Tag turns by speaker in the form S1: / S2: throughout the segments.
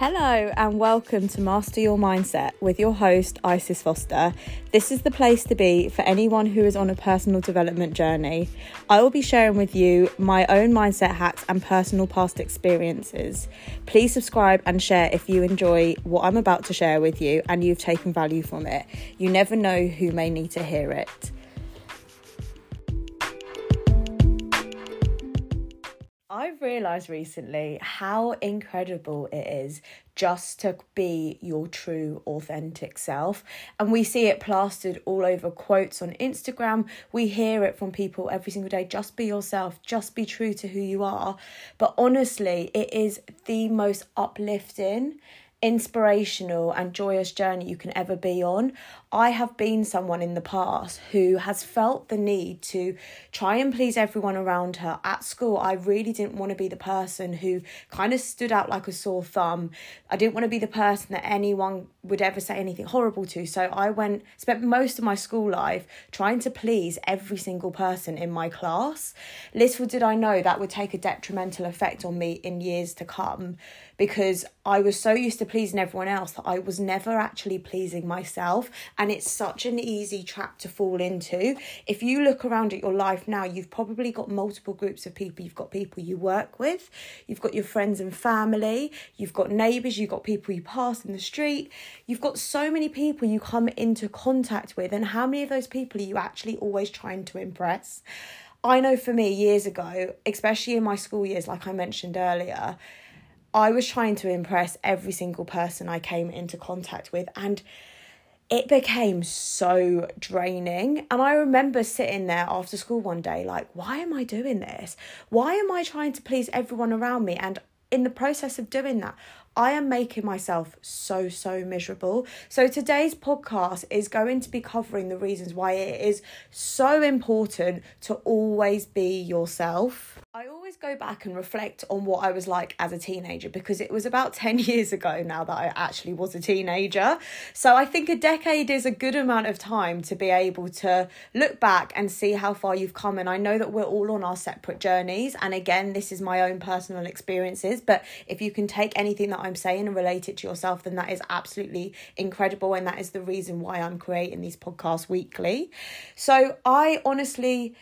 S1: Hello, and welcome to Master Your Mindset with your host, Isis Foster. This is the place to be for anyone who is on a personal development journey. I will be sharing with you my own mindset hacks and personal past experiences. Please subscribe and share if you enjoy what I'm about to share with you and you've taken value from it. You never know who may need to hear it. I've realised recently how incredible it is just to be your true, authentic self. And we see it plastered all over quotes on Instagram. We hear it from people every single day just be yourself, just be true to who you are. But honestly, it is the most uplifting inspirational and joyous journey you can ever be on. I have been someone in the past who has felt the need to try and please everyone around her. At school, I really didn't want to be the person who kind of stood out like a sore thumb. I didn't want to be the person that anyone would ever say anything horrible to. So I went, spent most of my school life trying to please every single person in my class. Little did I know that would take a detrimental effect on me in years to come because I was so used to pleasing everyone else that I was never actually pleasing myself. And it's such an easy trap to fall into. If you look around at your life now, you've probably got multiple groups of people. You've got people you work with, you've got your friends and family, you've got neighbours, you've got people you pass in the street. You've got so many people you come into contact with, and how many of those people are you actually always trying to impress? I know for me, years ago, especially in my school years, like I mentioned earlier, I was trying to impress every single person I came into contact with, and it became so draining. And I remember sitting there after school one day, like, why am I doing this? Why am I trying to please everyone around me? And in the process of doing that, I am making myself so, so miserable. So, today's podcast is going to be covering the reasons why it is so important to always be yourself. Always go back and reflect on what I was like as a teenager because it was about 10 years ago now that I actually was a teenager. So I think a decade is a good amount of time to be able to look back and see how far you've come. And I know that we're all on our separate journeys. And again, this is my own personal experiences. But if you can take anything that I'm saying and relate it to yourself, then that is absolutely incredible. And that is the reason why I'm creating these podcasts weekly. So I honestly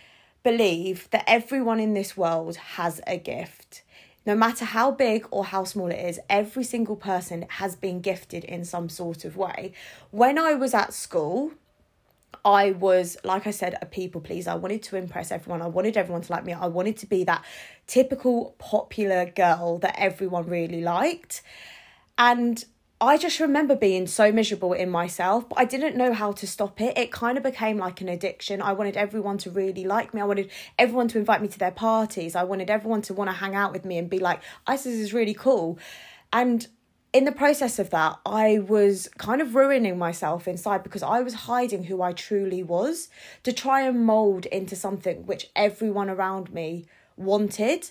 S1: believe that everyone in this world has a gift. No matter how big or how small it is, every single person has been gifted in some sort of way. When I was at school, I was, like I said, a people pleaser. I wanted to impress everyone. I wanted everyone to like me. I wanted to be that typical popular girl that everyone really liked. And I just remember being so miserable in myself, but I didn't know how to stop it. It kind of became like an addiction. I wanted everyone to really like me. I wanted everyone to invite me to their parties. I wanted everyone to want to hang out with me and be like, Isis is really cool. And in the process of that, I was kind of ruining myself inside because I was hiding who I truly was to try and mold into something which everyone around me wanted.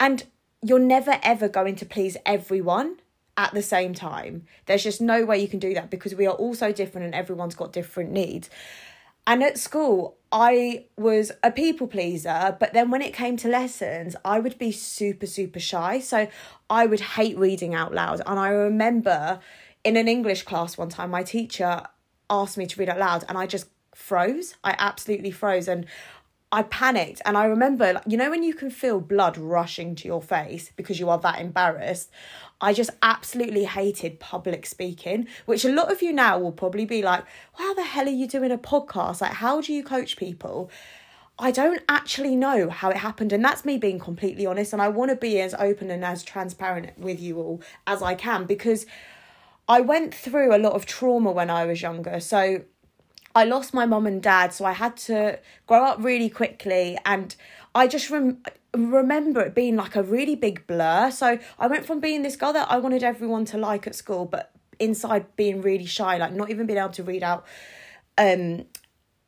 S1: And you're never ever going to please everyone at the same time. There's just no way you can do that because we are all so different and everyone's got different needs. And at school, I was a people pleaser, but then when it came to lessons, I would be super, super shy. So I would hate reading out loud. And I remember in an English class one time, my teacher asked me to read out loud, and I just froze. I absolutely froze. And I panicked and I remember, you know, when you can feel blood rushing to your face because you are that embarrassed. I just absolutely hated public speaking, which a lot of you now will probably be like, how the hell are you doing a podcast? Like, how do you coach people? I don't actually know how it happened, and that's me being completely honest. And I want to be as open and as transparent with you all as I can because I went through a lot of trauma when I was younger. So I lost my mum and dad, so I had to grow up really quickly, and I just rem- remember it being like a really big blur. So I went from being this girl that I wanted everyone to like at school, but inside being really shy, like not even being able to read out um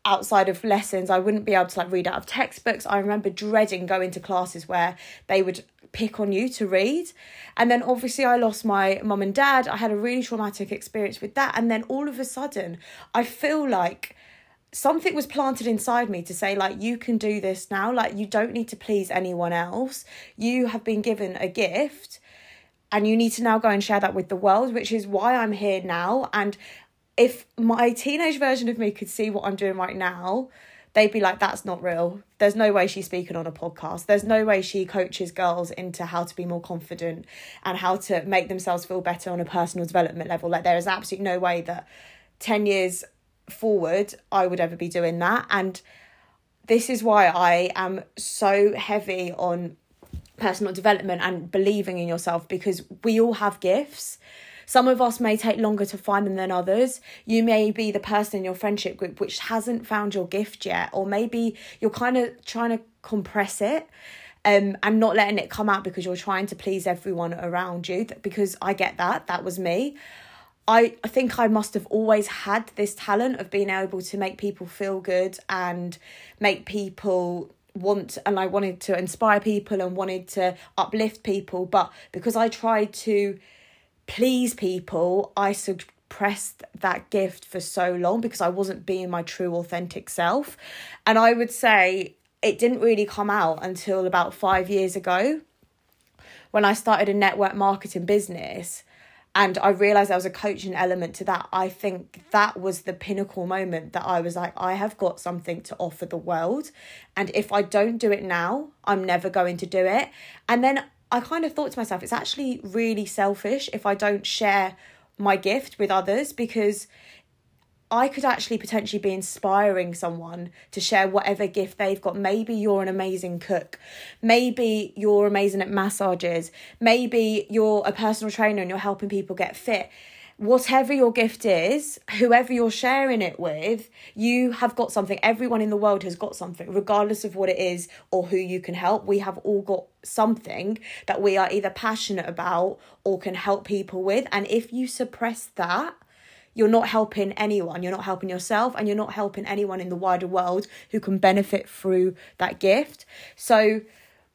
S1: outside of lessons. I wouldn't be able to like read out of textbooks. I remember dreading going to classes where they would pick on you to read. And then obviously I lost my mum and dad. I had a really traumatic experience with that. And then all of a sudden, I feel like something was planted inside me to say like you can do this now like you don't need to please anyone else you have been given a gift and you need to now go and share that with the world, which is why I'm here now. And if my teenage version of me could see what I'm doing right now, they'd be like, that's not real. There's no way she's speaking on a podcast. There's no way she coaches girls into how to be more confident and how to make themselves feel better on a personal development level. Like, there is absolutely no way that 10 years forward I would ever be doing that. And this is why I am so heavy on personal development and believing in yourself because we all have gifts some of us may take longer to find them than others. You may be the person in your friendship group which hasn't found your gift yet, or maybe you're kind of trying to compress it um, and not letting it come out because you're trying to please everyone around you. Because I get that, that was me. I, I think I must have always had this talent of being able to make people feel good and make people want and I wanted to inspire people and wanted to uplift people but because I tried to please people, I suppressed that gift for so long because I wasn't being my true, authentic self. And I would say it didn't really come out until about five years ago when I started a network marketing business and I realized there was a coaching element to that. I think that was the pinnacle moment that I was like, I have got something to offer the world. And if I don't do it now, I'm never going to do it. And then I kind of thought to myself, it's actually really selfish if I don't share my gift with others because I could actually potentially be inspiring someone to share whatever gift they've got. Maybe you're an amazing cook. Maybe you're amazing at massages. Maybe you're a personal trainer and you're helping people get fit whatever your gift is, whoever you're sharing it with, you have got something. Everyone in the world has got something, regardless of what it is or who you can help. We have all got something that we are either passionate about or can help people with. And if you suppress that, you're not helping anyone. You're not helping yourself and you're not helping anyone in the wider world who can benefit through that gift. So,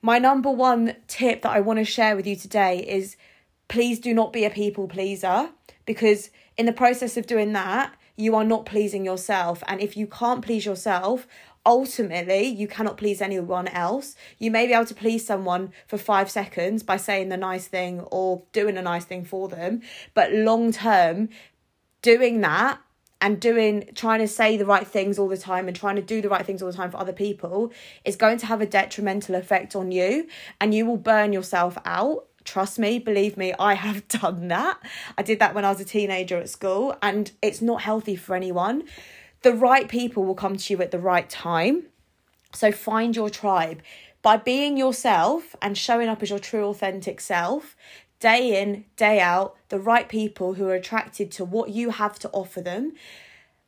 S1: my number one tip that I want to share with you today is please do not be a people pleaser because in the process of doing that, you are not pleasing yourself. And if you can't please yourself, ultimately you cannot please anyone else. You may be able to please someone for five seconds by saying the nice thing or doing a nice thing for them, but long term, doing that and doing trying to say the right things all the time and trying to do the right things all the time for other people is going to have a detrimental effect on you and you will burn yourself out Trust me, believe me, I have done that. I did that when I was a teenager at school, and it's not healthy for anyone. The right people will come to you at the right time. So find your tribe. By being yourself and showing up as your true, authentic self, day in, day out, the right people who are attracted to what you have to offer them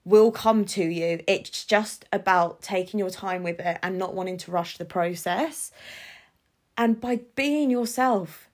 S1: will come to you. It's just about taking your time with it and not wanting to rush the process. And by being yourself,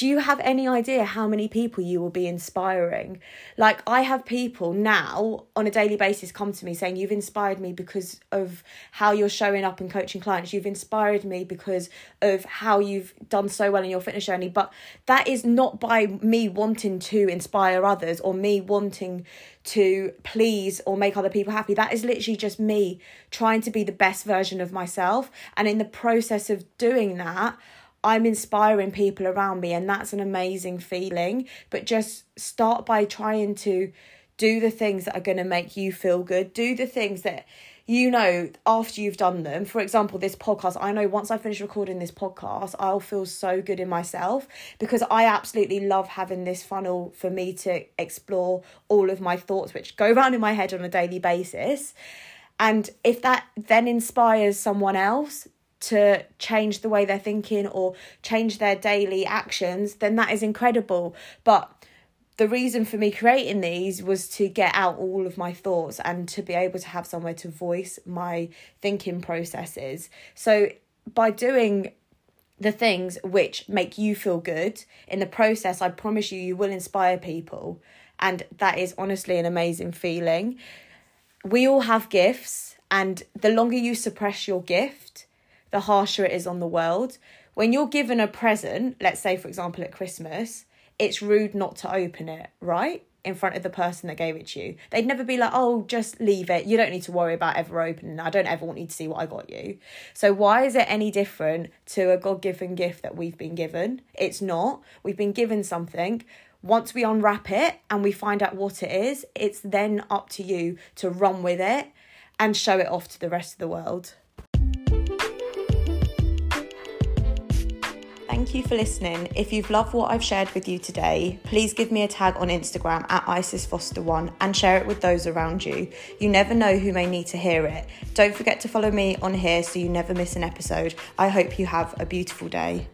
S1: do you have any idea how many people you will be inspiring? Like, I have people now on a daily basis come to me saying, You've inspired me because of how you're showing up and coaching clients. You've inspired me because of how you've done so well in your fitness journey. But that is not by me wanting to inspire others or me wanting to please or make other people happy. That is literally just me trying to be the best version of myself. And in the process of doing that, I'm inspiring people around me, and that's an amazing feeling. But just start by trying to do the things that are going to make you feel good, do the things that you know after you've done them. For example, this podcast, I know once I finish recording this podcast, I'll feel so good in myself because I absolutely love having this funnel for me to explore all of my thoughts, which go around in my head on a daily basis. And if that then inspires someone else, to change the way they're thinking or change their daily actions, then that is incredible. But the reason for me creating these was to get out all of my thoughts and to be able to have somewhere to voice my thinking processes. So by doing the things which make you feel good in the process, I promise you, you will inspire people. And that is honestly an amazing feeling. We all have gifts, and the longer you suppress your gift, the harsher it is on the world. When you're given a present, let's say, for example, at Christmas, it's rude not to open it, right? in front of the person that gave it to you. They'd never be like, oh, just leave it. You don't need to worry about ever opening I don't ever want you to see what I got you. So, why is it any different to a God given gift that we've been given? It's not. We've been given something. Once we unwrap it and we find out what it is, it's then up to you to run with it and show it off to the rest of the world. Thank you for listening. If you've loved what I've shared with you today, please give me a tag on Instagram at IsisFoster1 and share it with those around you. You never know who may need to hear it. Don't forget to follow me on here so you never miss an episode. I hope you have a beautiful day.